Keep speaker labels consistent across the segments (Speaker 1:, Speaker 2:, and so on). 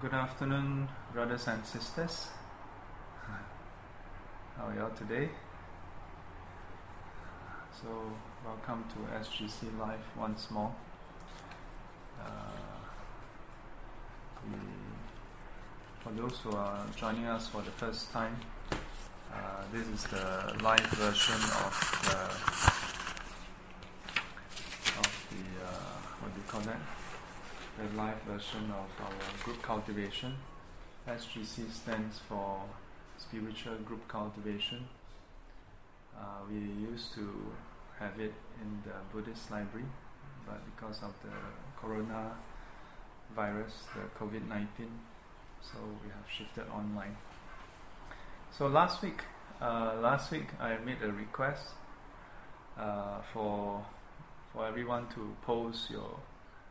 Speaker 1: Good afternoon, brothers and sisters. How are you all today? So, welcome to SGC Live once more. Uh, we, for those who are joining us for the first time, uh, this is the live version of the of the uh, what do you call that? The live version of our group cultivation. SGC stands for Spiritual Group Cultivation. Uh, we used to have it in the Buddhist library, but because of the corona virus, the COVID 19, so we have shifted online. So last week, uh, last week I made a request uh, for for everyone to post your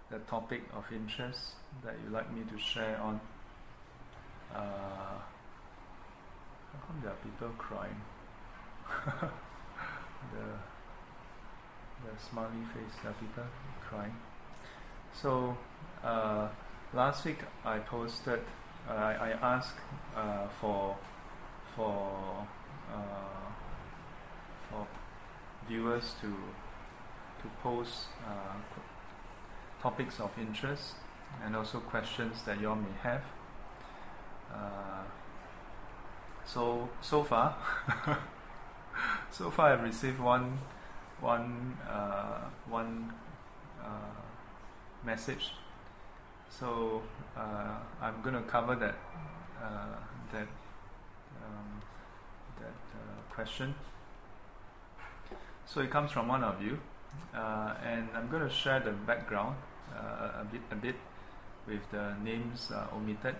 Speaker 1: the topic of interest that you'd like me to share on. Uh, how come there are people crying? the the smiley face, there are people crying. So uh, last week I posted, uh, I, I asked uh, for for uh, for viewers to to post uh, topics of interest and also questions that you all may have. Uh, so so far, so far I've received one one uh, one uh, message. So uh, I'm going to cover that uh, that um, that uh, question. So it comes from one of you, uh, and I'm going to share the background uh, a bit a bit with the names uh, omitted.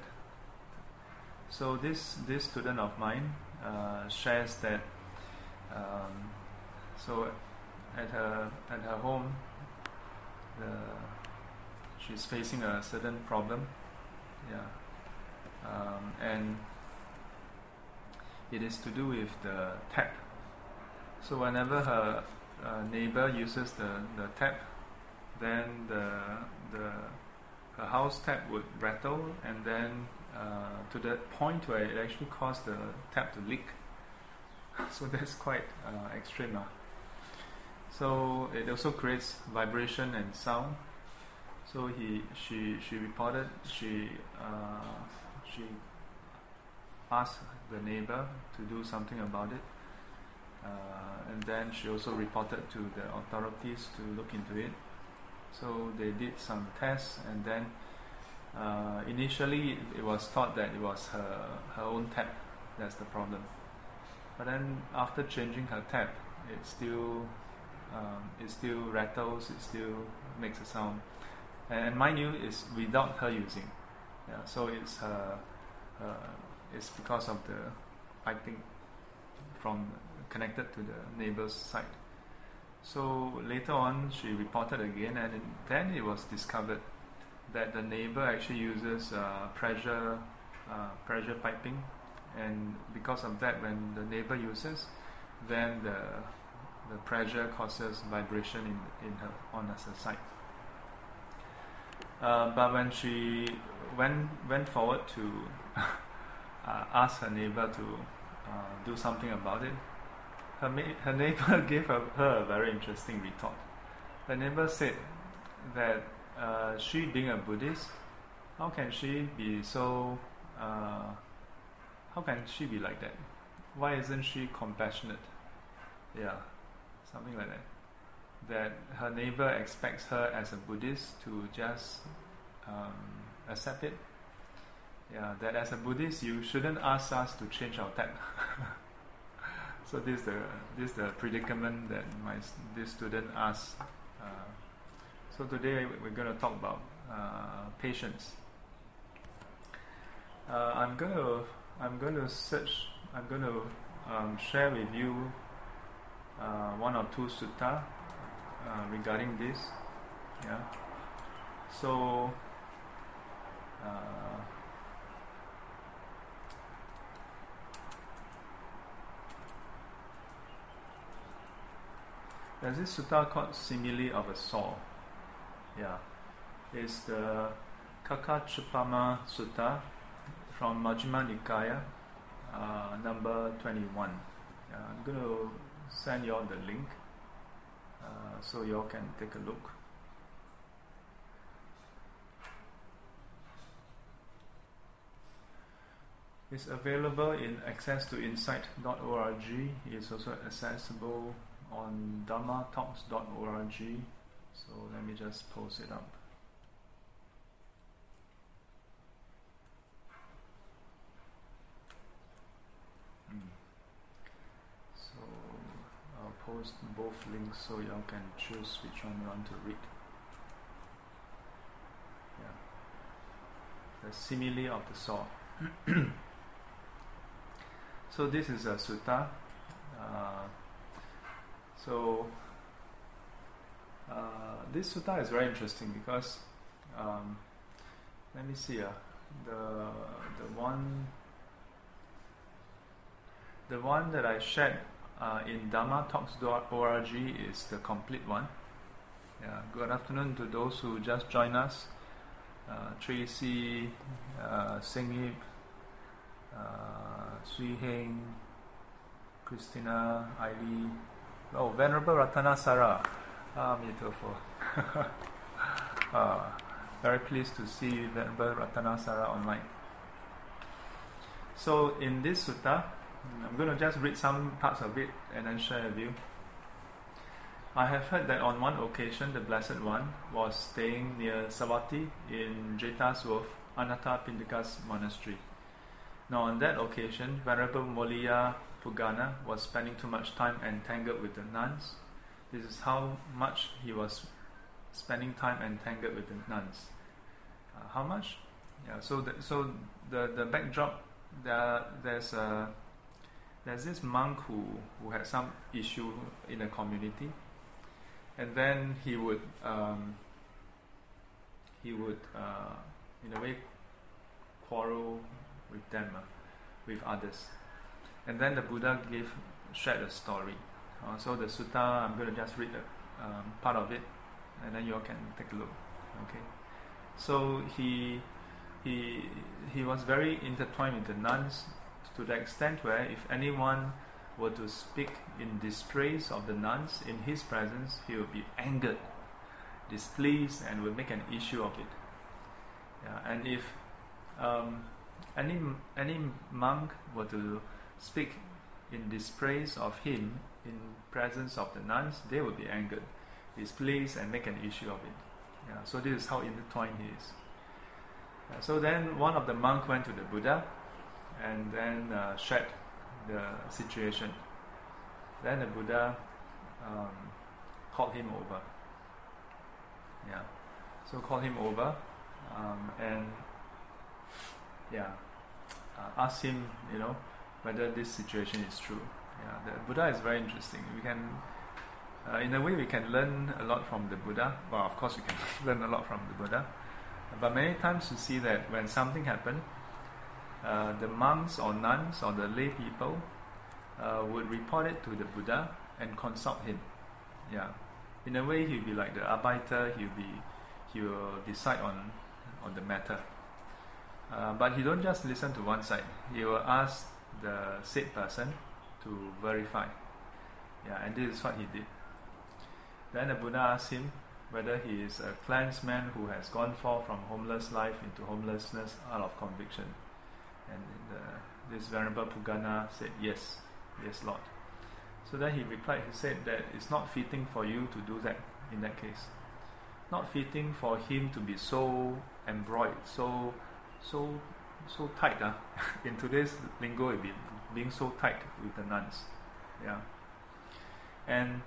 Speaker 1: So this this student of mine uh, shares that. Um, so at her at her home, the, she's facing a certain problem. Yeah, um, and it is to do with the tap. So whenever her uh, neighbor uses the, the tap, then the the her house tap would rattle, and then uh, to the point where it actually caused the tap to leak. So that's quite uh, extreme. Uh. So it also creates vibration and sound. So he she she reported she uh, she asked the neighbor to do something about it. Uh, and then she also reported to the authorities to look into it. So they did some tests, and then uh, initially it was thought that it was her her own tap that's the problem. But then after changing her tap, it still um, it still rattles, it still makes a sound. And, mind you, it's without her using. Yeah, so it's her, uh, it's because of the piping from connected to the neighbor's side. So later on, she reported again, and then it was discovered that the neighbor actually uses uh, pressure uh, pressure piping, and because of that, when the neighbor uses, then the the pressure causes vibration in in her on her side. Uh, but when she went went forward to uh, ask her neighbor to uh, do something about it, her, ma- her neighbor gave her, her a very interesting retort. The neighbor said that uh, she, being a Buddhist, how can she be so? Uh, how can she be like that? Why isn't she compassionate? Yeah, something like that. That her neighbor expects her as a Buddhist to just um, accept it. Yeah, that as a Buddhist you shouldn't ask us to change our tap. so this is the this is the predicament that my this student asked. Uh, so today we're going to talk about uh, patience. Uh, I'm going to I'm going to search. I'm going to um, share with you uh, one or two sutta uh, regarding this. Yeah. So. There's this sutta called simile of a saw. Yeah. It's the Kakachupama Sutta from Majjhima Nikaya, uh, number 21. Uh, I'm going to send you all the link uh, so you all can take a look. It's available in access to insight.org. It's also accessible on dhammatalks.org. So let me just post it up. Hmm. So I'll post both links so y'all can choose which one you want to read. Yeah. The simile of the saw. so this is a sutta. Uh, so uh, this sutta is very interesting because um, let me see uh, the the one the one that I shared uh, in dhammatalks.org is the complete one. Yeah, good afternoon to those who just joined us. Uh, Tracy, uh, Singip, uh, Sui Heng, Christina, Aili, oh, Venerable Ratana Sara. Ah, uh, very pleased to see Venerable Ratana Sara online. So, in this sutta, I'm going to just read some parts of it and then share with you. I have heard that on one occasion the Blessed One was staying near Savatthi in Jeta's Anathapindika's monastery. Now, on that occasion, Venerable Moliya Pugana was spending too much time entangled with the nuns. This is how much he was spending time entangled with the nuns. Uh, how much? Yeah. So, the, so the the backdrop there there's a there's this monk who who had some issue in the community, and then he would um, he would uh, in a way quarrel with them, uh, with others. And then the Buddha gave shared a story. Uh, so the sutta, I'm going to just read a, um, part of it, and then you all can take a look. Okay. So he he he was very intertwined with the nuns to the extent where if anyone were to speak in dispraise of the nuns in his presence, he would be angered, displeased, and would make an issue of it. Yeah, and if um, any any monk were to speak in dispraise of him in presence of the nuns, they will be angered, displeased, and make an issue of it. Yeah, so this is how intertwined he is. Yeah, so then one of the monk went to the Buddha and then uh, shared the situation. Then the Buddha um, called him over. Yeah, so called him over, um, and yeah, uh, ask him, you know, whether this situation is true. Yeah, the Buddha is very interesting. We can, uh, in a way, we can learn a lot from the Buddha. Well, of course, we can learn a lot from the Buddha. But many times you see that when something happened, uh, the monks or nuns or the lay people uh, would report it to the Buddha and consult him. Yeah, in a way, he'll be like the arbiter. He'll be, he will decide on on the matter. Uh, but he don't just listen to one side. He will ask the said person to verify. Yeah, and this is what he did. Then the Buddha asked him whether he is a cleansed man who has gone forth from homeless life into homelessness out of conviction. And the, this Venerable Pugana said, Yes, yes, Lord. So then he replied, he said that it's not fitting for you to do that in that case. Not fitting for him to be so embroiled, so so so tight. Uh. In today's lingo, it be being so tight with the nuns. Yeah. And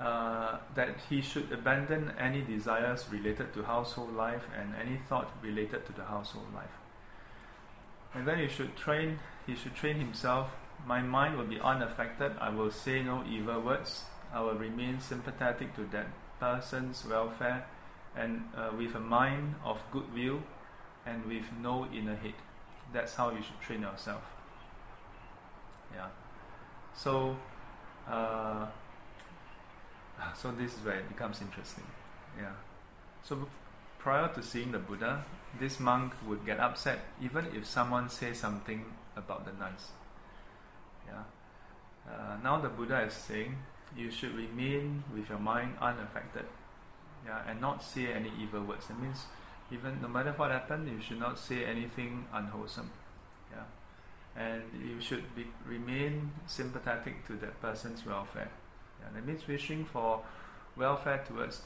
Speaker 1: uh, that he should abandon any desires related to household life and any thought related to the household life. And then he should train he should train himself. My mind will be unaffected. I will say no evil words. I will remain sympathetic to that person's welfare and uh, with a mind of goodwill and with no inner hate. That's how you should train yourself. Yeah. So, uh, so this is where it becomes interesting. Yeah. So prior to seeing the Buddha, this monk would get upset even if someone says something about the nuns. Yeah. Uh, now the Buddha is saying you should remain with your mind unaffected, yeah, and not say any evil words. That means even no matter what happens, you should not say anything unwholesome, yeah, and you should be, remain sympathetic to that person's welfare. Yeah, that means wishing for welfare towards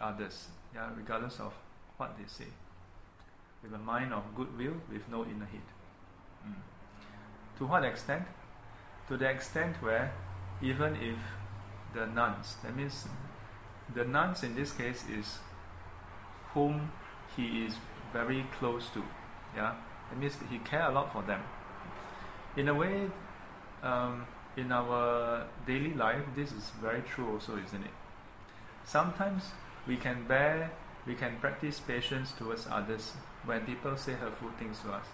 Speaker 1: others, yeah, regardless of what they say, with a mind of goodwill, with no inner hate. Mm. To what extent? To the extent where even if the nuns, that means the nuns in this case is whom he is very close to, yeah, that means he care a lot for them. In a way, um, in our daily life, this is very true also, isn't it? Sometimes we can bear, we can practice patience towards others when people say hurtful things to us.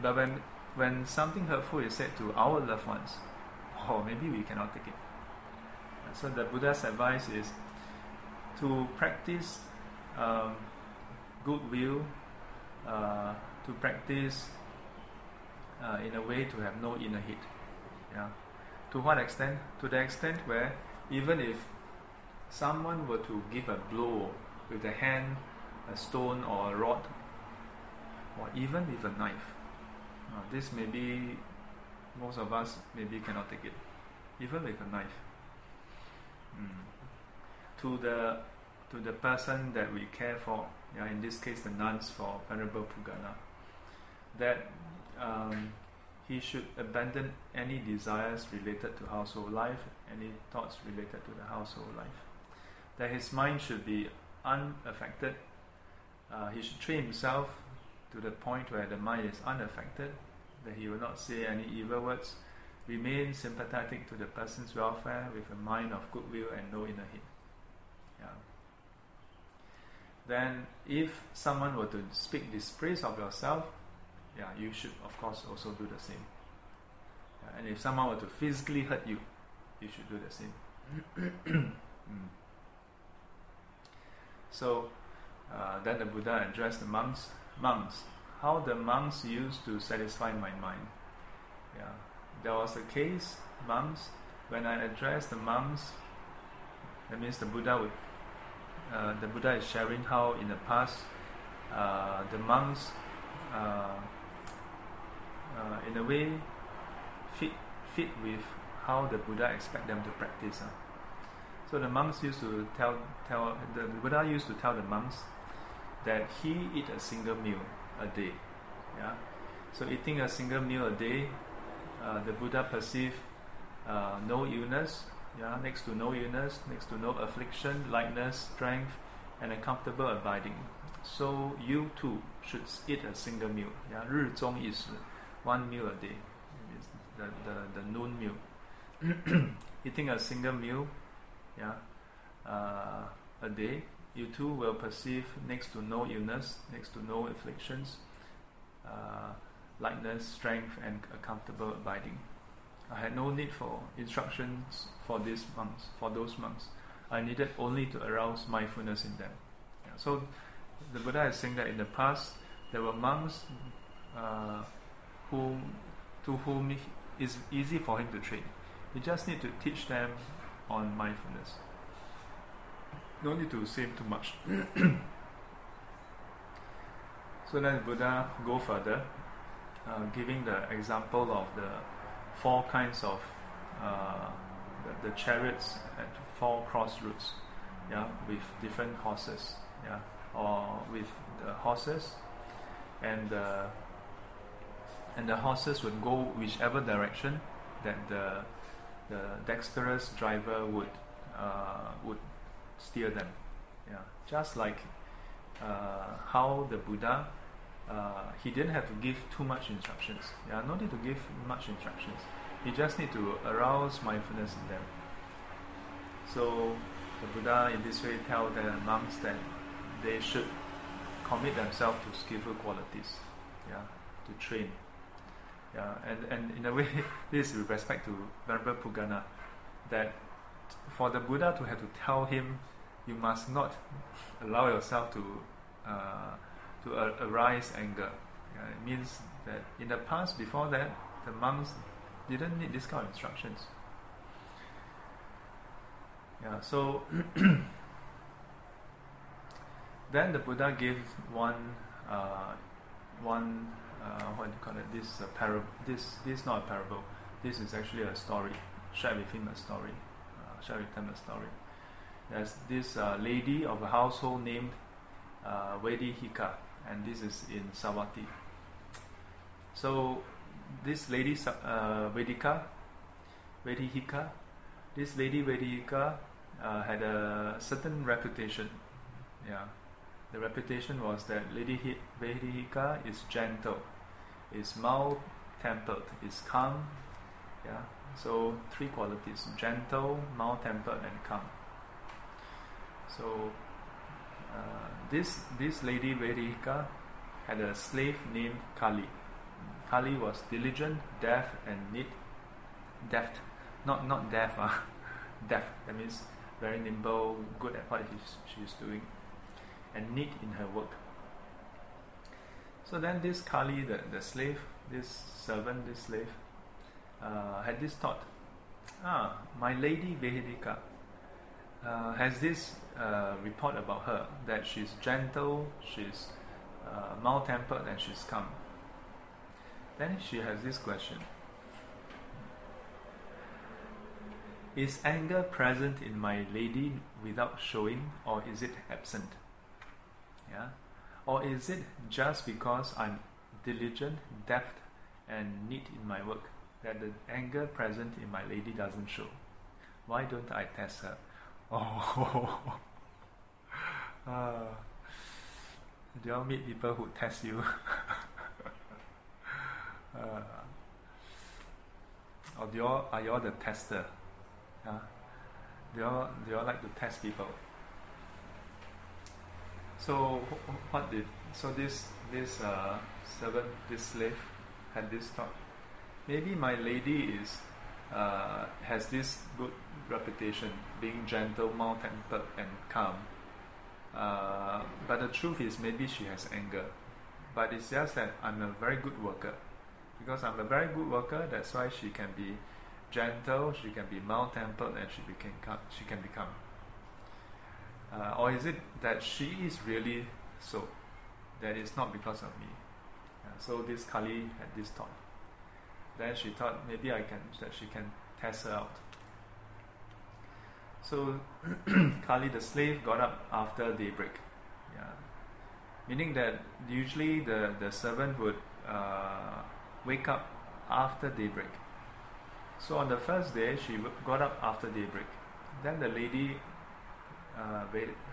Speaker 1: But when when something hurtful is said to our loved ones, oh, maybe we cannot take it. So the Buddha's advice is to practice um, goodwill, uh, to practice uh, in a way to have no inner hate. Yeah. To what extent? To the extent where even if someone were to give a blow with a hand, a stone, or a rod, or even with a knife, uh, this maybe most of us maybe cannot take it, even with a knife. Mm. To the to the person that we care for, yeah, in this case the nuns for Venerable Pugana, that um, he should abandon any desires related to household life, any thoughts related to the household life. That his mind should be unaffected. Uh, he should train himself to the point where the mind is unaffected, that he will not say any evil words, remain sympathetic to the person's welfare with a mind of goodwill and no inner hate. Then, if someone were to speak dispraise of yourself, yeah, you should of course also do the same. Yeah, and if someone were to physically hurt you, you should do the same. mm. So, uh, then the Buddha addressed the monks monks, how the monks used to satisfy my mind. Yeah, there was a case, monks, when I addressed the monks, that means the Buddha would, uh, the Buddha is sharing how in the past uh, the monks, uh, uh in a way, fit fit with how the Buddha expect them to practice. Uh. So the monks used to tell tell the Buddha used to tell the monks that he eat a single meal a day. Yeah. So eating a single meal a day, uh, the Buddha perceived uh, no illness, yeah, next to no illness, next to no affliction, lightness, strength, and a comfortable abiding. So you too should eat a single meal. Yeah, 日中一食, one meal a day. The, the, the noon meal. Eating a single meal, yeah, uh, a day you too will perceive next to no illness, next to no afflictions, uh, lightness, strength, and a comfortable abiding. I had no need for instructions for these monks, for those monks. I needed only to arouse mindfulness in them. Yeah, so the Buddha is saying that in the past there were monks uh, whom, to whom it is easy for him to train. You just need to teach them on mindfulness no need to say too much. so then Buddha go further, uh, giving the example of the four kinds of uh, the, the, chariots at four crossroads, yeah, with different horses, yeah, or with the horses, and the and the horses would go whichever direction that the the dexterous driver would uh, would steer them. Yeah, just like uh, how the Buddha, uh, he didn't have to give too much instructions. Yeah, no need to give much instructions. You just need to arouse mindfulness in them. So the Buddha in this way tell the monks that they should commit themselves to skillful qualities. Yeah, to train. Yeah, and, and in a way, this is with respect to Venerable Pugana, that for the Buddha to have to tell him you must not allow yourself to uh, to arise anger. Yeah, it means that in the past, before that, the monks didn't need this kind of instructions. Yeah, so then the Buddha gave one, uh, one, uh, what do you call it? This a parable. This this is not a parable. This is actually a story. Shared with him a story. Uh, shared with him a story. There's this uh, lady of a household named uh, Vedehika, and this is in Savatthi. So this lady uh, Vedika, Vedehika, this lady Vedehika uh, had a certain reputation. Yeah, the reputation was that Lady Vedehika is gentle, is mild-tempered, is calm. Yeah, so three qualities: gentle, mild-tempered, and calm. So uh, this this lady Vedehika had a slave named Kali. Kali was diligent, deaf, and neat. Deft, not not deaf, uh, deft. That means very nimble, good at what she's doing, and neat in her work. So then this Kali, the, the slave, this servant, this slave, uh, had this thought, ah, my lady Vedehika uh, has this uh, report about her that she's gentle, she's uh, mild tempered, and she's calm. Then she has this question Is anger present in my lady without showing, or is it absent? Yeah? Or is it just because I'm diligent, deft, and neat in my work that the anger present in my lady doesn't show? Why don't I test her? Oh, uh, do you all meet people who test you? uh, or do you all, are you all the tester? Uh, do you all, do you all like to test people? So what did so this this uh, servant this slave had this thought? Maybe my lady is uh, has this good reputation, being gentle, mild-tempered, and calm. Uh, but the truth is, maybe she has anger. But it's just that I'm a very good worker. Because I'm a very good worker, that's why she can be gentle, she can be mild-tempered, and she, became, she can become. Uh, or is it that she is really so? That it's not because of me. Uh, so this Kali had this thought. Then she thought maybe I can that she can test her out. So Kali the slave got up after daybreak. Yeah. Meaning that usually the, the servant would uh, wake up after daybreak. So on the first day, she got up after daybreak. Then the lady, uh,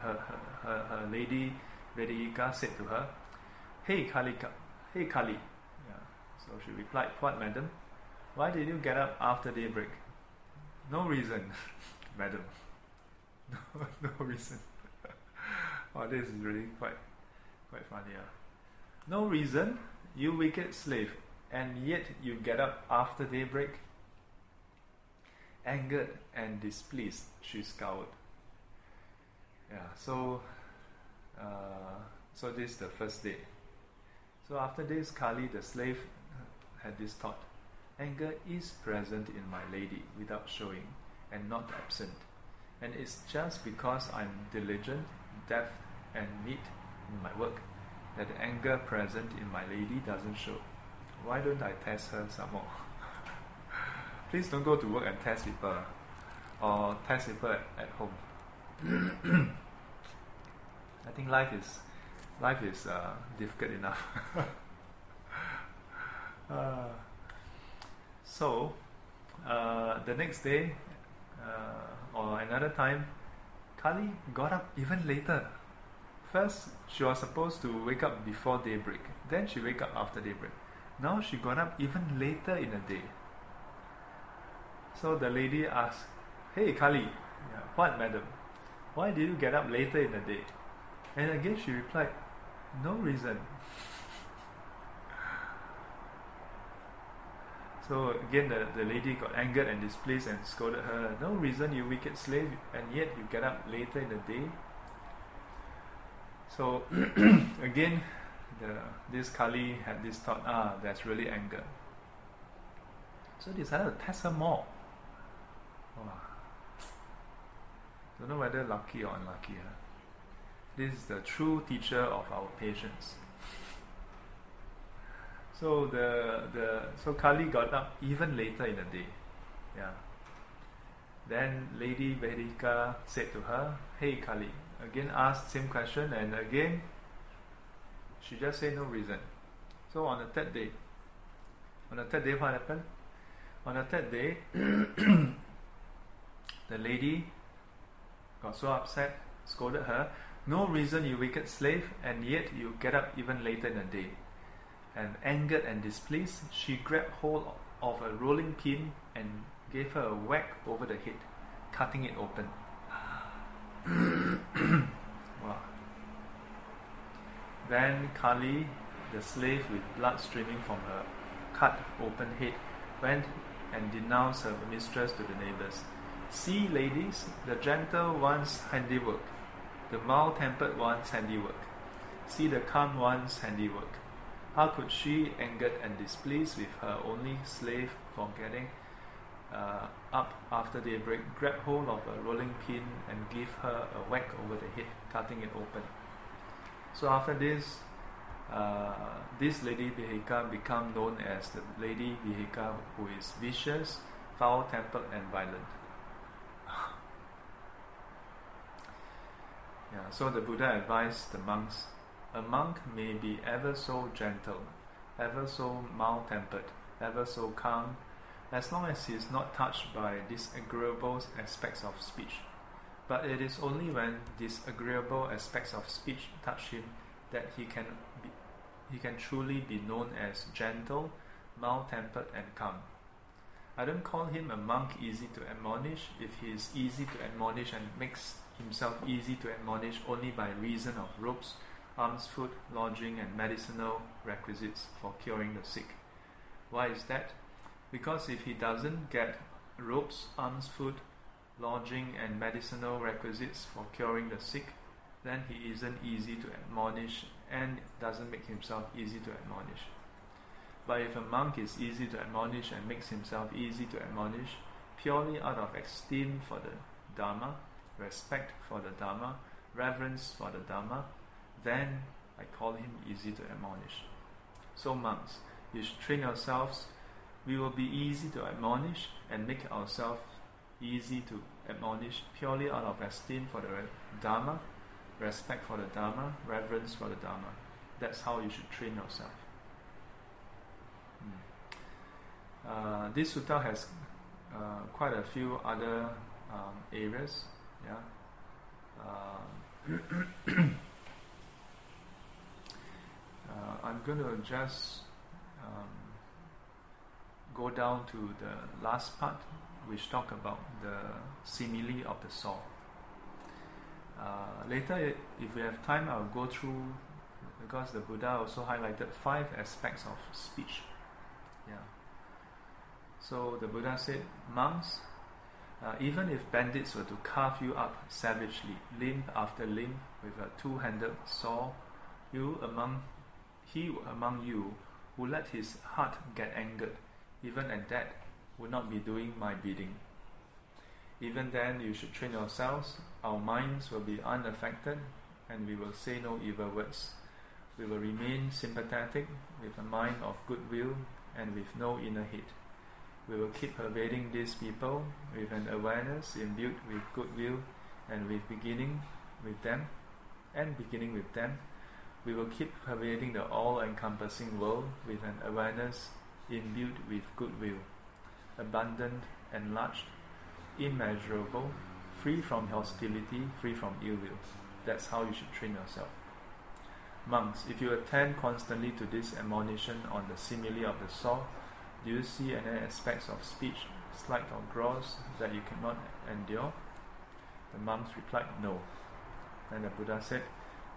Speaker 1: her, her, her, lady Vedehika said to her, Hey Kalika, hey Kali. Yeah. So she replied, What, madam? Why did you get up after daybreak? No reason, madam. No, no reason. oh, this is really quite, quite funny. Uh. No reason, you wicked slave, and yet you get up after daybreak. Angered and displeased, she scowled. Yeah, so, uh, so this is the first day. So after this, Kali, the slave, had this thought Anger is present in my lady without showing and not absent. And it's just because I'm diligent, deft, and neat in my work that the anger present in my lady doesn't show. Why don't I test her some more? Please don't go to work and test people or test people at, home. I think life is life is uh, difficult enough. uh, so, uh, the next day uh, or another time, Kali got up even later. First, she was supposed to wake up before daybreak. Then she wake up after daybreak. Now she got up even later in the day. So the lady asked, "Hey Kali, yeah, what, madam? Why did you get up later in the day?" And again she replied, "No reason." So again, the, the lady got angered and displeased and scolded her. No reason, you wicked slave, and yet you get up later in the day. So again, the, this Kali had this thought, ah, that's really anger. So decided to test her more. Wow. Don't know whether lucky or unlucky. Huh? This is the true teacher of our patience. So the the so Kali got up even later in the day. Yeah. Then Lady Vedika said to her, Hey Kali, again asked same question and again she just said no reason. So on the third day, on the third day what happened? On the third day the lady got so upset, scolded her, No reason you wicked slave, and yet you get up even later in the day. And angered and displeased, she grabbed hold of a rolling pin and gave her a whack over the head, cutting it open. wow. Then Kali, the slave with blood streaming from her cut open head, went and denounced her mistress to the neighbors. See, ladies, the gentle one's handiwork, the mild tempered one's handiwork. See the calm one's handiwork. How could she, angered and displeased with her only slave for getting uh, up after daybreak, grab hold of a rolling pin and give her a whack over the head, cutting it open? So after this, uh, this lady Vihika become known as the lady Vihika who is vicious, foul-tempered and violent. yeah, so the Buddha advised the monks, a monk may be ever so gentle, ever so mild-tempered, ever so calm, as long as he is not touched by disagreeable aspects of speech. But it is only when disagreeable aspects of speech touch him that he can be, he can truly be known as gentle, mild-tempered and calm. I don't call him a monk easy to admonish if he is easy to admonish and makes himself easy to admonish only by reason of robes, alms, food, lodging, and medicinal requisites for curing the sick. Why is that? Because if he doesn't get robes, alms, food, lodging, and medicinal requisites for curing the sick, then he isn't easy to admonish and doesn't make himself easy to admonish. But if a monk is easy to admonish and makes himself easy to admonish purely out of esteem for the Dharma, respect for the Dharma, reverence for the Dharma, then I call him easy to admonish. So, monks, you should train yourselves. We will be easy to admonish and make ourselves easy to admonish purely out of esteem for the Dharma, respect for the Dharma, reverence for the Dharma. That's how you should train yourself. Uh, this sutta has uh, quite a few other um, areas. Yeah. Uh, uh, I'm going to just um, go down to the last part, which talk about the simile of the saw. Uh, later, if we have time, I'll go through because the Buddha also highlighted five aspects of speech. Yeah. So the Buddha said, monks, uh, even if bandits were to carve you up savagely, limb after limb, with a two-handed saw, you among he among you who let his heart get angered, even at that, would not be doing my bidding. Even then, you should train yourselves. Our minds will be unaffected, and we will say no evil words. We will remain sympathetic, with a mind of goodwill, and with no inner hate. We will keep pervading these people with an awareness imbued with goodwill and with beginning with them and beginning with them. We will keep pervading the all encompassing world with an awareness imbued with goodwill, abundant, enlarged, immeasurable, free from hostility, free from ill will. That's how you should train yourself. Monks, if you attend constantly to this admonition on the simile of the saw, do you see any aspects of speech, slight or gross, that you cannot endure? The monks replied, No. Then the Buddha said,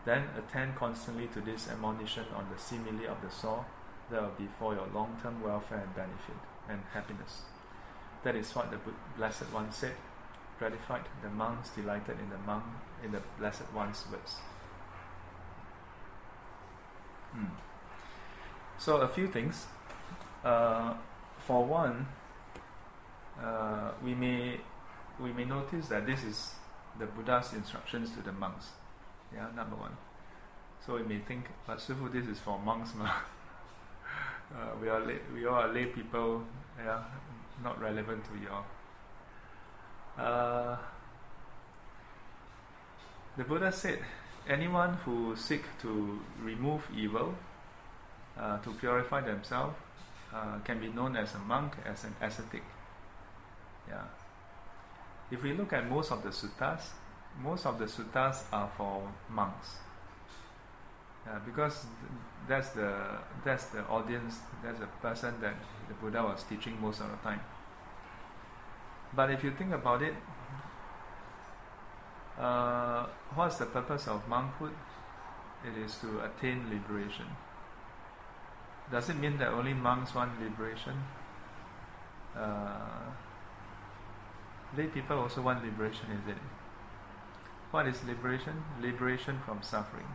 Speaker 1: then attend constantly to this admonition on the simile of the saw, that will be for your long term welfare and benefit and happiness. That is what the Blessed One said. Gratified, the monks delighted in the monk in the Blessed One's words. Hmm. So a few things. Uh, for one, uh, we may we may notice that this is the Buddha's instructions to the monks. Yeah, number one. So we may think, but Sifu, this is for monks, ma. Uh, we are lay, we all are lay people. Yeah, not relevant to your. Uh, the Buddha said, anyone who seek to remove evil, uh, to purify themselves, uh, can be known as a monk, as an ascetic. Yeah. If we look at most of the suttas, most of the suttas are for monks. Because that's the that's the audience, that's the person that the Buddha was teaching most of the time. But if you think about it, uh, what's the purpose of monkhood? It is to attain liberation. Does it mean that only monks want liberation? Uh, lay people also want liberation, is it? What is liberation? Liberation from suffering.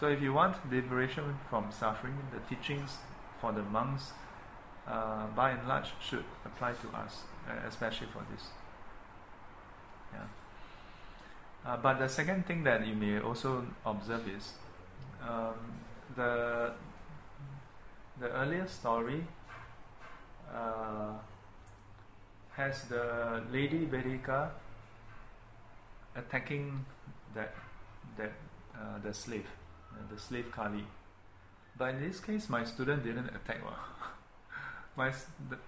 Speaker 1: So, if you want liberation from suffering, the teachings for the monks, uh, by and large, should apply to us, uh, especially for this. Yeah. Uh, but the second thing that you may also observe is um, the the earlier story uh, has the lady Vedika attacking that that uh, the slave, uh, the slave Kali. But in this case, my student didn't attack. my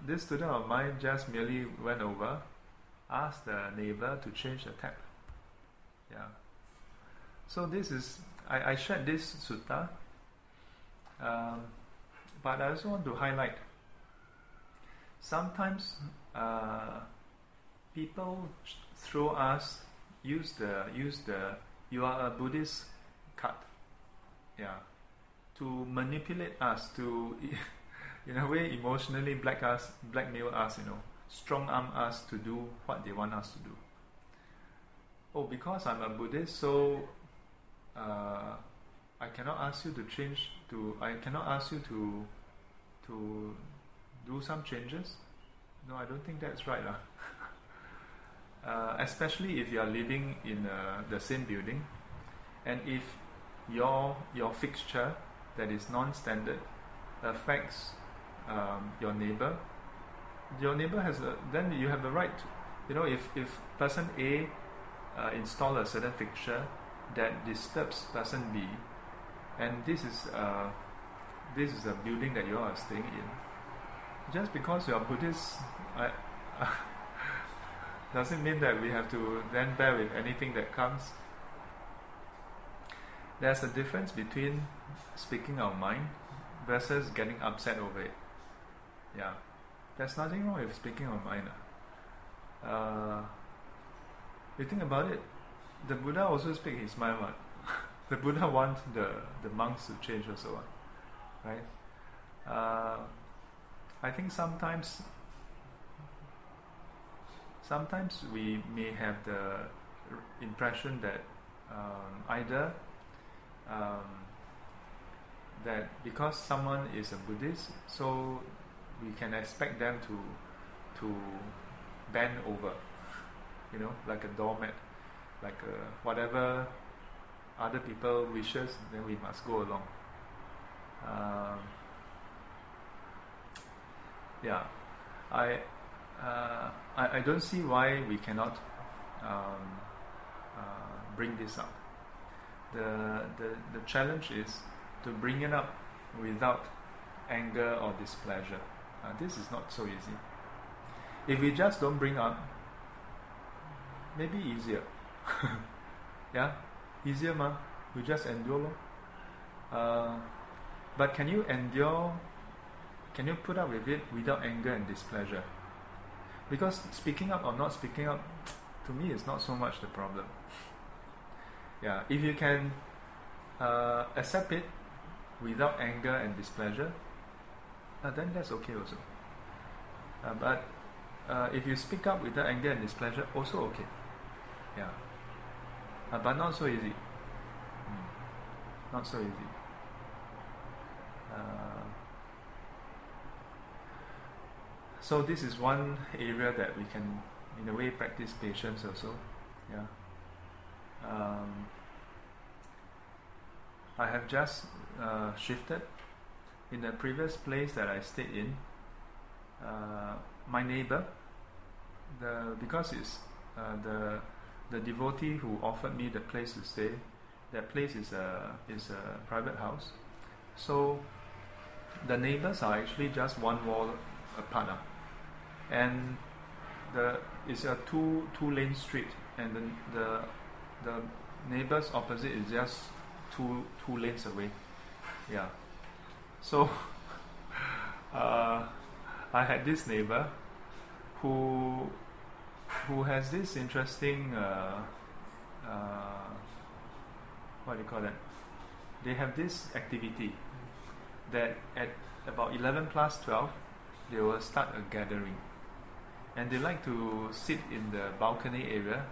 Speaker 1: this student of mine just merely went over, asked the neighbor to change the tap. Yeah. So this is I, I shared this sutta. Um, but I also want to highlight sometimes uh, people throw us use the use the you are a Buddhist card, yeah, to manipulate us to in a way emotionally black us blackmail us, you know, strong arm us to do what they want us to do. Oh, because I'm a Buddhist, so uh, I cannot ask you to change to I cannot ask you to to do some changes. No, I don't think that's right. Uh. uh, especially if you are living in uh, the same building and if your your fixture that is non-standard affects um, your neighbor your neighbor has a then you have the right to, you know if, if person A uh, install a certain fixture that disturbs person B and this is uh, this is a building that you are staying in. Just because you are Buddhist, I, doesn't mean that we have to then bear with anything that comes. There's a difference between speaking our mind versus getting upset over it. Yeah, there's nothing wrong with speaking our mind. Uh, you think about it, the Buddha also speak his mind. What? the Buddha want the, the monks to change also, right? Uh, I think sometimes sometimes we may have the impression that um, either um, that because someone is a Buddhist, so we can expect them to to bend over, you know, like a doormat, like a, whatever other people wishes, then we must go along. Um, yeah, I, uh, I, I don't see why we cannot um, uh, bring this up. The, the the challenge is to bring it up without anger or displeasure. Uh, this is not so easy. If we just don't bring up, maybe easier. yeah, easier ma. We just endure. Uh, but can you endure? Can you put up with it without anger and displeasure? Because speaking up or not speaking up, to me, is not so much the problem. Yeah, if you can uh, accept it without anger and displeasure, uh, then that's okay also. Uh, but uh, if you speak up without anger and displeasure, also okay. Yeah. Uh, but not so easy. Mm. Not so easy. Uh, so this is one area that we can, in a way, practice patience also. Yeah. Um, I have just uh, shifted. In the previous place that I stayed in, uh, my neighbor, the because it's uh, the the devotee who offered me the place to stay, that place is a is a private house, so the neighbors are actually just one wall apart, uh, and the it's a two two lane street, and the the the neighbors opposite is just two two lanes away. Yeah. So uh, I had this neighbor who who has this interesting uh, uh, what do you call that? They have this activity that at about 11 plus 12 they will start a gathering and they like to sit in the balcony area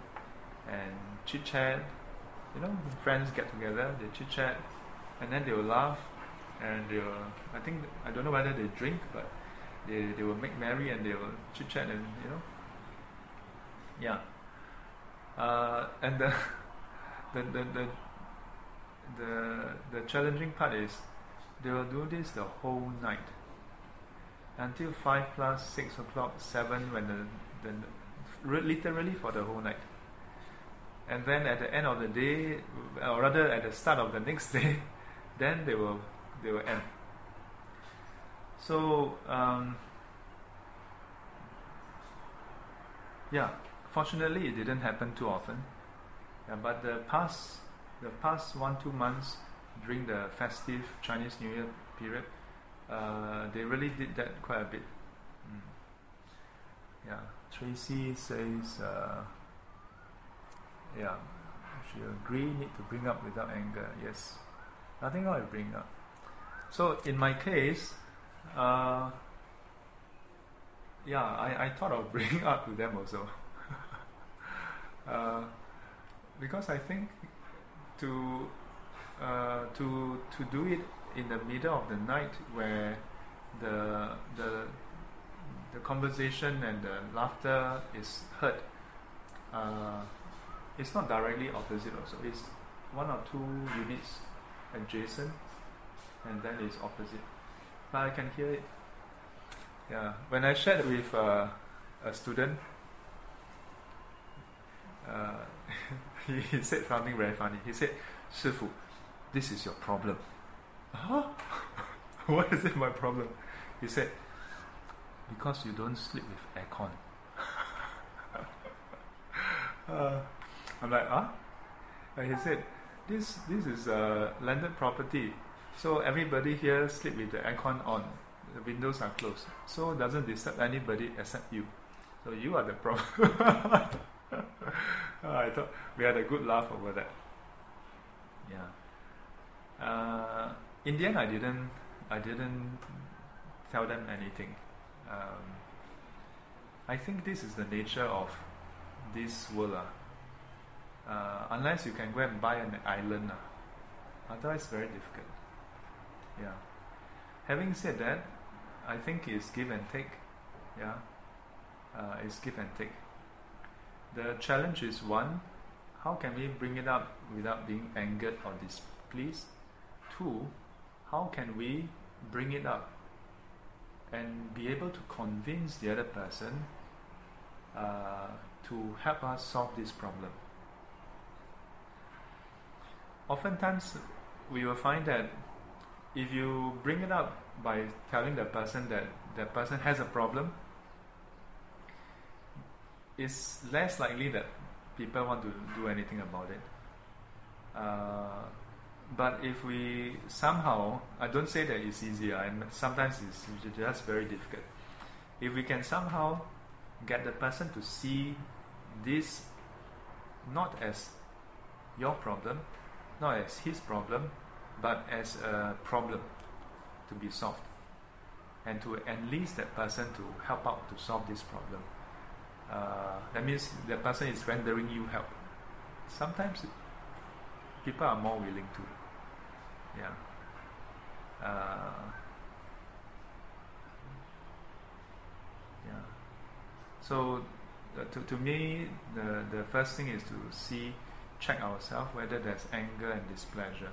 Speaker 1: and chit chat. You know friends get together they chit chat and then they will laugh and they will I think I don't know whether they drink but they, they will make merry and they will chit chat and you know. Yeah. Uh, and the, the, the, the the the challenging part is they will do this the whole night until five plus six o'clock seven when the, the literally for the whole night. And then at the end of the day or rather at the start of the next day then they will they will end. So um, yeah fortunately it didn't happen too often. Yeah, but the past the past one two months during the festive Chinese New Year period, uh, they really did that quite a bit. Mm. Yeah, Tracy says, uh, yeah, she agree need to bring up without anger. Yes, nothing I'll bring up. So in my case, uh, yeah, I, I thought of bringing up to them also. uh, because I think to uh, to to do it in the middle of the night where the the the conversation and the laughter is heard. Uh, it's not directly opposite also. It's one or two units adjacent, and then it's opposite. But I can hear it. Yeah, when I shared with uh, a student, uh, he, said something very funny. He said, 师傅, this is your problem. Huh? what is it my problem? He said, because you don't sleep with aircon. uh, I'm like, huh? And he said, this this is a landed property, so everybody here sleep with the aircon on. The windows are closed, so it doesn't disturb anybody except you. So you are the problem. I thought we had a good laugh over that. Yeah. Uh, in the end, I didn't. I didn't tell them anything. Um, I think this is the nature of this world. Uh. uh, unless you can go and buy an island, uh, otherwise very difficult. Yeah. Having said that, I think it's give and take. Yeah. Uh, it's give and take. The challenge is one, how can we bring it up without being angered or displeased? Two, how can we bring it up and be able to convince the other person uh, to help us solve this problem? Oftentimes, we will find that if you bring it up by telling the person that the person has a problem, it's less likely that people want to do anything about it. Uh, but if we somehow, I don't say that it's easier, and sometimes it's just very difficult. If we can somehow get the person to see this not as your problem, not as his problem, but as a problem to be solved, and to enlist that person to help out to solve this problem uh, that means the person is rendering you help. Sometimes people are more willing to yeah. Uh, yeah. So uh, to, to me, the, the first thing is to see, check ourselves whether there's anger and displeasure.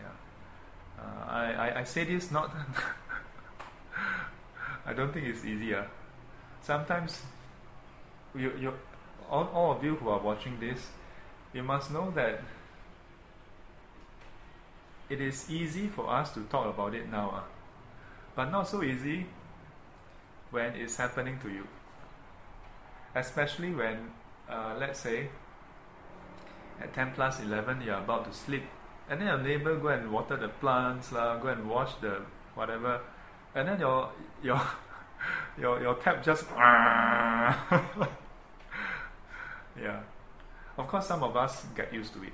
Speaker 1: Yeah. Uh, I, I, I say this not, I don't think it's easier. Ah. Sometimes, you, you, all, all of you who are watching this, you must know that it is easy for us to talk about it now, uh, but not so easy when it's happening to you. Especially when, uh, let's say, at 10 plus 11, you're about to sleep, and then your neighbor go and water the plants, la, go and wash the whatever, and then your your your your tap just yeah. Of course, some of us get used to it.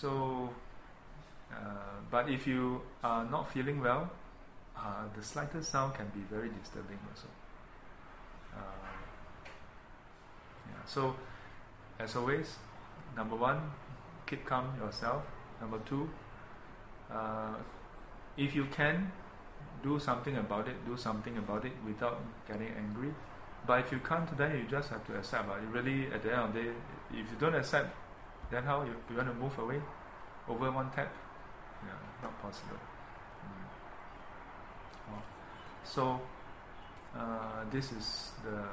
Speaker 1: So, uh, but if you are not feeling well, uh, the slightest sound can be very disturbing also. Uh, yeah. So, as always, number one, keep calm yourself. Number two, uh, if you can, do something about it. Do something about it without getting angry. But if you can't, then you just have to accept. You really, at the end of the day, if you don't accept, then how you, you want to move away over one tap? Yeah, not possible. Mm. So uh, this is the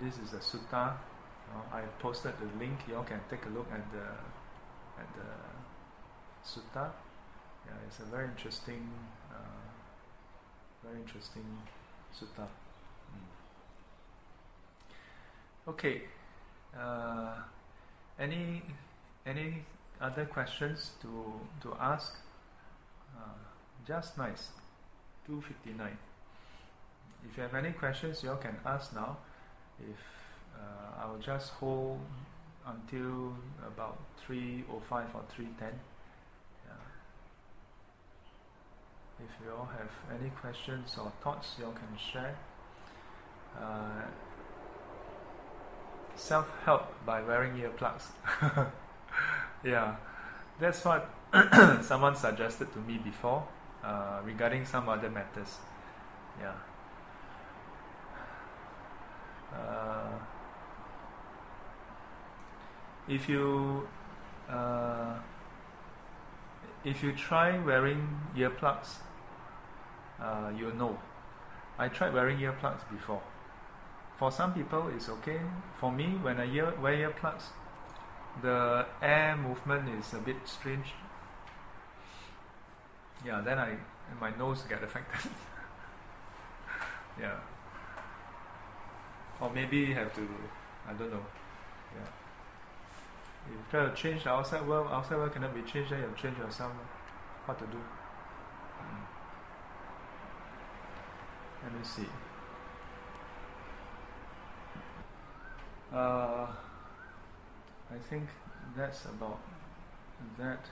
Speaker 1: this is the sutta. I posted the link. You all can take a look at the at the sutta. Yeah, it's a very interesting, uh, very interesting sutta. Mm. Okay. Uh, any any other questions to to ask? Uh, just nice. Two fifty nine. If you have any questions, you all can ask now. If uh, I will just hold until about three or five or three ten. If you all have any questions or thoughts, you all can share. Uh, self help by wearing earplugs. yeah, that's what someone suggested to me before uh, regarding some other matters. Yeah. Uh, if you uh, if you try wearing earplugs, uh, you'll know. I tried wearing earplugs before. For some people, it's okay. For me, when I ear, wear earplugs, the air movement is a bit strange. Yeah, then I my nose get affected. yeah. Or maybe have to, I don't know. Yeah. If you try to change the outside world, outside world cannot be changed, then you change yourself. What to do? Mm. Let me see. Uh, I think that's about that.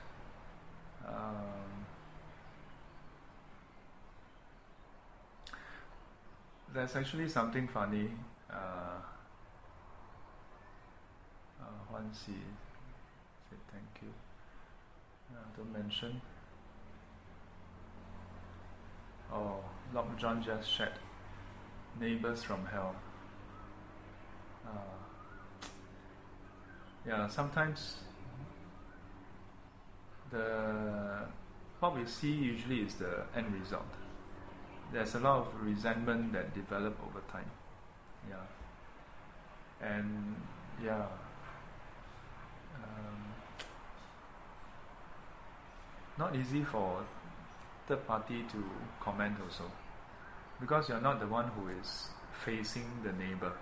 Speaker 1: Um, there's actually something funny. Uh, uh, said thank you. Uh, don't mention. Oh, Lord John just shared. Neighbors from Hell. Uh, yeah, sometimes the what we see usually is the end result. There's a lot of resentment that develop over time. Yeah, and yeah, um, not easy for third party to comment also because you're not the one who is facing the neighbor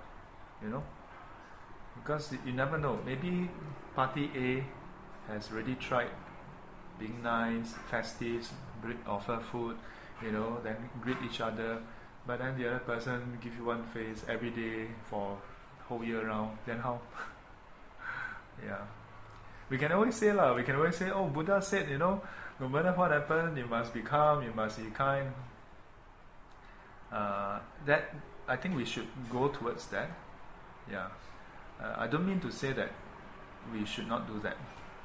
Speaker 1: you know because you never know. Maybe party A has already tried being nice festive offer food you know then greet each other. But then the other person give you one face every day for whole year round. Then how? Yeah. We can always say lah. We can always say oh buddha said you know no matter what happens, you must be calm, you must be kind. Uh, that I think we should go towards that. Yeah, uh, I don't mean to say that we should not do that,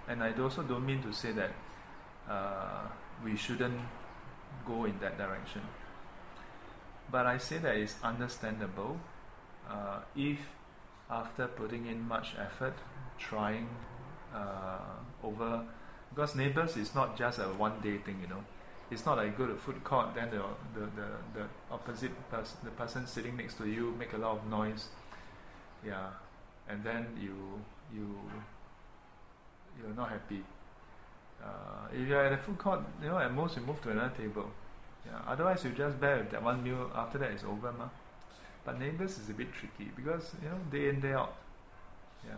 Speaker 1: and I also don't mean to say that uh, we shouldn't go in that direction. but I say that it's understandable uh, if after putting in much effort, trying uh, over, because neighbors is not just a one day thing, you know. It's not like go to food court, then the the, the, the opposite person, the person sitting next to you make a lot of noise, yeah, and then you you you're not happy. Uh, if you're at a food court, you know, at most you move to another table. Yeah. Otherwise, you just bear with that one meal. After that, it's over, ma. But neighbors is a bit tricky because you know day in day out. Yeah.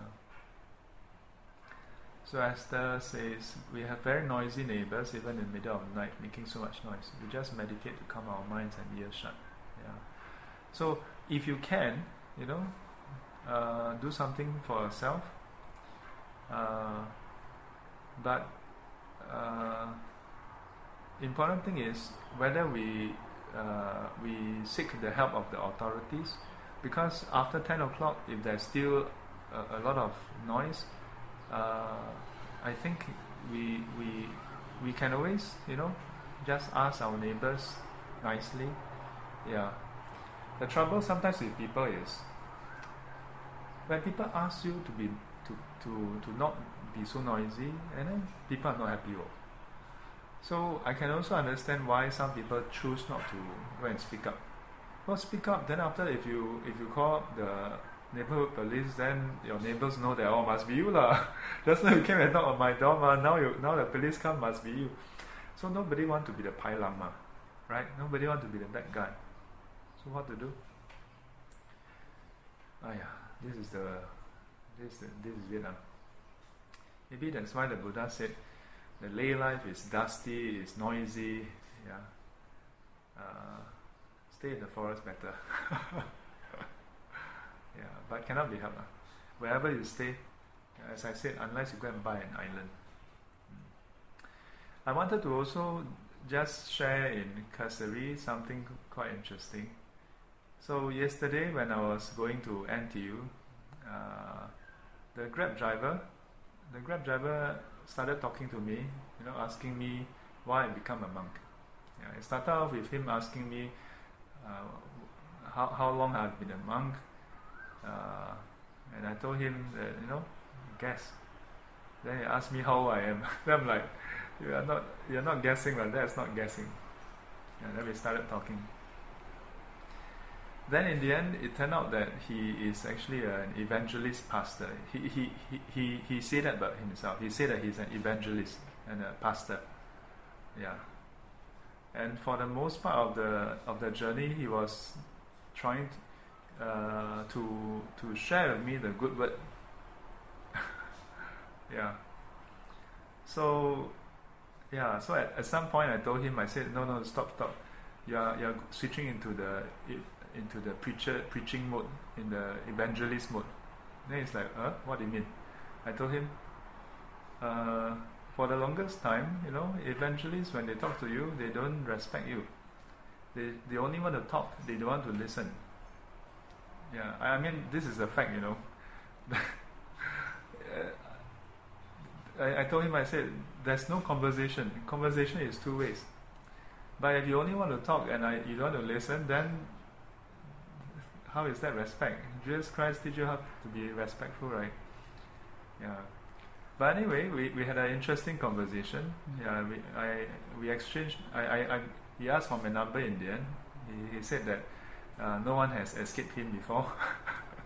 Speaker 1: So Esther says we have very noisy neighbors even in the middle of the night, making so much noise. We just meditate to calm our minds and ears shut. Yeah. So if you can, you know, uh, do something for yourself. Uh, but uh, important thing is whether we uh, we seek the help of the authorities because after 10 o'clock if there's still a, a lot of noise uh, I think we we we can always you know just ask our neighbors nicely yeah the trouble sometimes with people is when people ask you to be to, to, to not be so noisy and then people are not happy so I can also understand why some people choose not to go and speak up. Well, speak up. Then after, if you if you call the neighborhood police, then your neighbors know that oh must be you lah. Just now you came and knocked on my door, ma. Now you now the police come must be you. So nobody want to be the pai lama, right? Nobody want to be the bad guy. So what to do? Ah yeah, this is the this this is. Uh. Maybe that's why the Buddha said the lay life is dusty, is noisy. Yeah, uh, stay in the forest better. yeah, but cannot be helped. Uh. Wherever you stay, as I said, unless you go and buy an island. Mm. I wanted to also just share in cursory something quite interesting. So yesterday when I was going to NTU, uh, the Grab driver, the Grab driver started talking to me, you know, asking me why I become a monk. Yeah, it started off with him asking me uh, how, how long I've been a monk, uh, and I told him that, you know, guess. Then he asked me how I am. then I'm like, you are not, you're not guessing, but that's not guessing. And then we started talking. Then in the end, it turned out that he is actually an evangelist pastor. He, he, he, he, he said that about himself. He said that he's an evangelist and a pastor. Yeah. And for the most part of the of the journey, he was trying to, uh, to to share with me the good word. yeah. So, yeah. So at, at some point, I told him, I said, no, no, stop, stop. You are you are switching into the into the preacher preaching mode, in the evangelist mode. Then he's like, uh, what do you mean? I told him, uh, for the longest time, you know, evangelists when they talk to you, they don't respect you. They they only want to talk, they don't want to listen. Yeah, I mean this is a fact, you know. I, I told him I said there's no conversation. Conversation is two ways. But if you only want to talk and I, you don't want to listen, then how is that respect? Jesus Christ teach you how to be respectful, right? Yeah. But anyway, we, we had an interesting conversation. Yeah, we I we exchanged. I, I, I he asked for my number in the end. He, he said that uh, no one has escaped him before.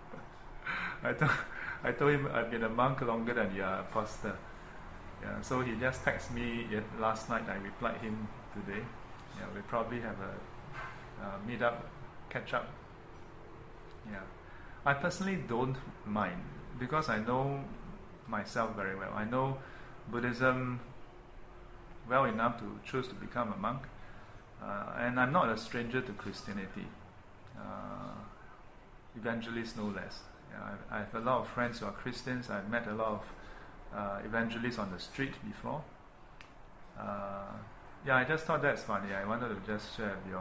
Speaker 1: I told I told him I've been a monk longer than you are a pastor. Yeah, so he just texted me last night. I replied him today. Yeah, we probably have a uh, meet up, catch up yeah. I personally don't mind because I know myself very well. I know Buddhism well enough to choose to become a monk. Uh, and I'm not a stranger to Christianity. Uh, evangelists no less. Yeah, I, have a lot of friends who are Christians. I've met a lot of uh, evangelists on the street before. Uh, yeah, I just thought that's funny. I wanted to just share with you.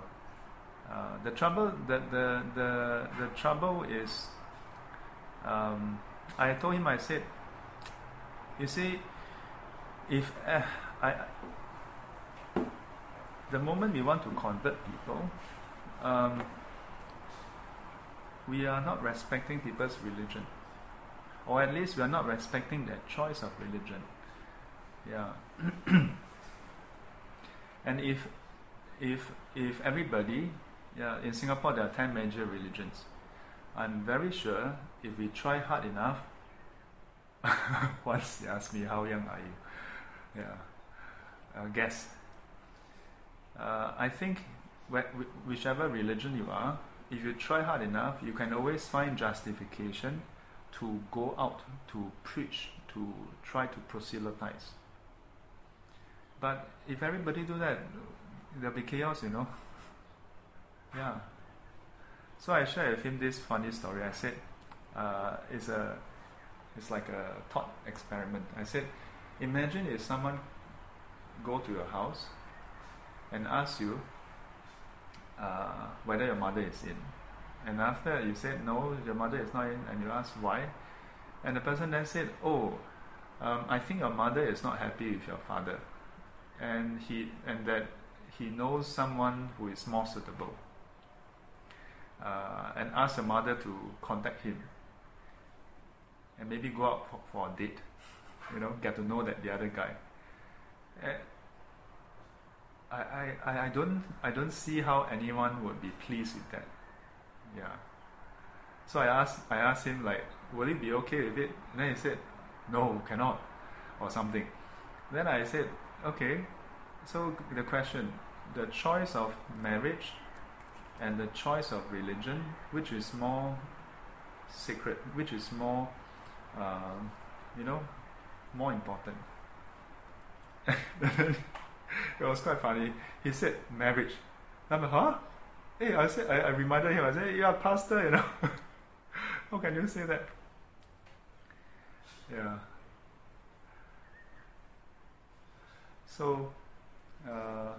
Speaker 1: Uh, the trouble, the, the, the, the trouble is, um, I told him, I said, you see, if uh, I, the moment we want to convert people, um, we are not respecting people's religion, or at least we are not respecting their choice of religion. Yeah. and if if if everybody, yeah, in Singapore there are ten major religions. I'm very sure if we try hard enough, once they ask me how young are you, yeah, uh, guess. Uh, I think wh- whichever religion you are, if you try hard enough, you can always find justification to go out to preach, to try to proselytize. But if everybody do that, there'll be chaos, you know. Yeah. So I shared with him this funny story. I said, uh, it's a, it's like a thought experiment. I said, imagine if someone go to your house and ask you uh, whether your mother is in. And after you said no, your mother is not in, and you ask why, and the person then said, "Oh, um, I think your mother is not happy with your father, and he and that he knows someone who is more suitable." Uh, and ask your mother to contact him, and maybe go out for, for a date. You know, get to know that the other guy. And I, I, I don't I don't see how anyone would be pleased with that. Yeah. So I asked I asked him like, will it be okay with it? And then he said, No, cannot or something. Then I said, Okay, so the question, the choice of marriage and the choice of religion, which is more sacred, which is more um, you know, more important. it was quite funny. He said marriage. I'm like, huh? Hey, I said I, I reminded him, I said, you're a pastor, you know. How can you say that? Yeah. So uh,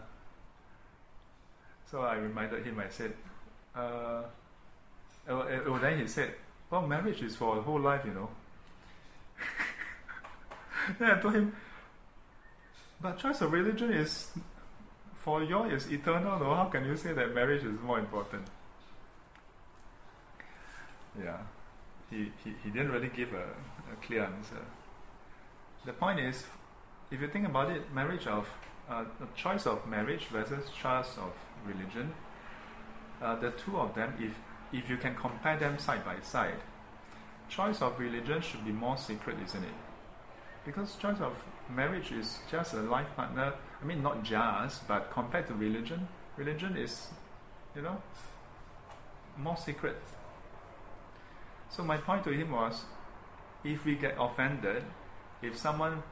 Speaker 1: so I reminded him, I said, uh, oh, oh, then he said, well, marriage is for the whole life, you know. then I told him, but choice of religion is for you is eternal, no? How can you say that marriage is more important? Yeah. He, he, he didn't really give a, a clear answer. The point is, if you think about it, marriage of uh, the choice of marriage versus choice of religion, uh, the two of them, if if you can compare them side by side, choice of religion should be more sacred, isn't it? Because choice of marriage is just a life partner. I mean, not just, but compared to religion, religion is, you know, more secret. So my point to him was, if we get offended, if someone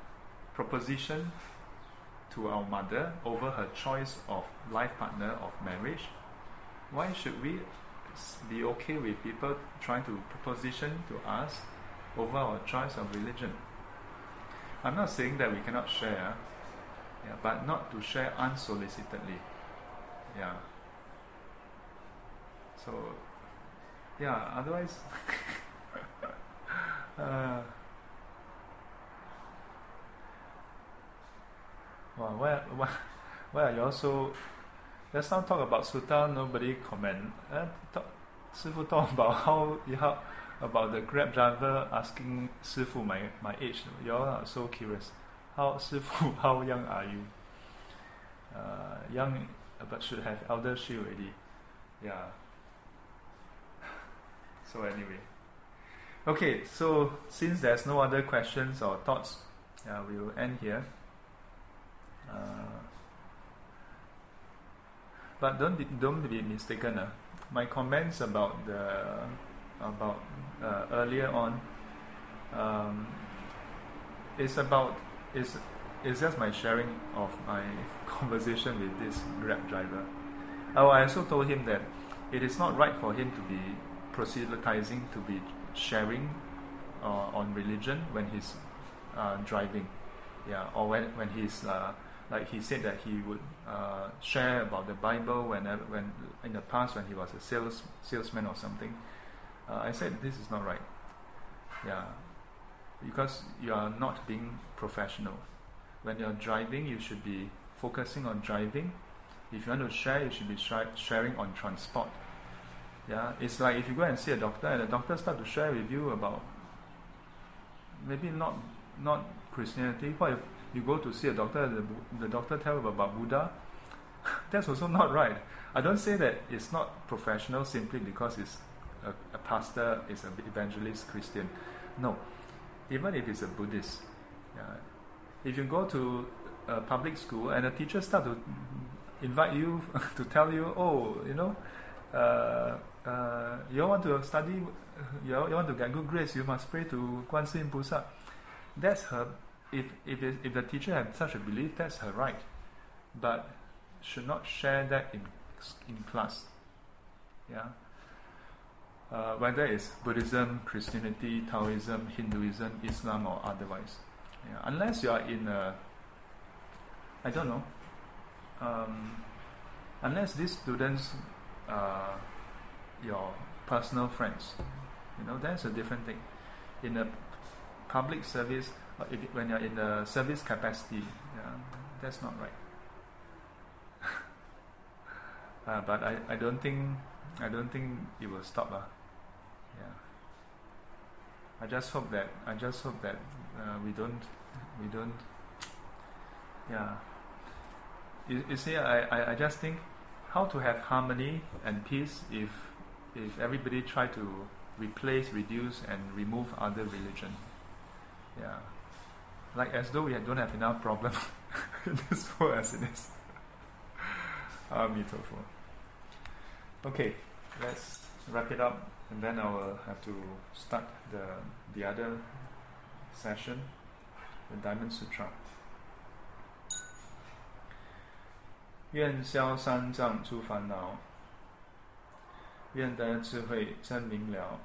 Speaker 1: proposition to our mother over her choice of life partner of marriage, why should we be okay with people trying to proposition to us over our choice of religion? I'm not saying that we cannot share, yeah, but not to share unsolicitedly. Yeah. So, yeah, otherwise, uh, well, why, why are you also? Let's not talk about sutta. Nobody comment. Uh, talk, Sifu talk about how how about the Grab driver asking Sifu my, my age. You all are so curious. How Sifu, how young are you? Uh, young, but should have ElderShield already. Yeah. So anyway. Okay, so since there's no other questions or thoughts, uh, we will end here. Uh, but don't be, don't be mistaken. Uh, my comments about the about uh, earlier on um, it's about it's, it's just my sharing of my conversation with this grab driver oh, I also told him that it is not right for him to be proselytizing to be sharing uh, on religion when he's uh, driving yeah or when, when he's uh, like he said that he would uh, share about the Bible whenever when in the past when he was a sales salesman or something uh, I said this is not right. Yeah, because you are not being professional. When you're driving, you should be focusing on driving. If you want to share, you should be sharing on transport. Yeah, it's like if you go and see a doctor and the doctor start to share with you about maybe not not Christianity. What if you go to see a doctor the, the doctor tell you about Buddha? That's also not right. I don't say that it's not professional simply because it's a, a pastor, it's an evangelist Christian. No, even if it's a Buddhist, if you go to a public school and a teacher start to invite you to tell you, oh, you know, uh, uh, you want to study, you, you want to get good grades, you must pray to Guan Yin Pusa. That's her. If if it, if the teacher has such a belief, that's her right, but should not share that in in class. Yeah. Uh, whether it's Buddhism, Christianity, Taoism, Hinduism, Islam, or otherwise. Yeah. Unless you are in a, I don't know, um, unless these students are your personal friends, you know, that's a different thing. In a public service, when you're in the service capacity, yeah, that's not right. uh, but I, I don't think I don't think it will stop. Uh. Yeah. I just hope that I just hope that uh, we don't we don't yeah you, you see I, I, I just think how to have harmony and peace if if everybody try to replace reduce and remove other religion yeah like as though we don't have enough problem in this world as it is Amitofo. Okay, let's wrap it up and then I will have to start the the other session, the Diamond Sutra. 愿消三障诸烦恼，愿得智慧真明了，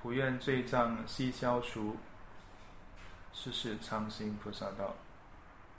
Speaker 1: 普愿罪障悉消除， 世世常心菩萨道。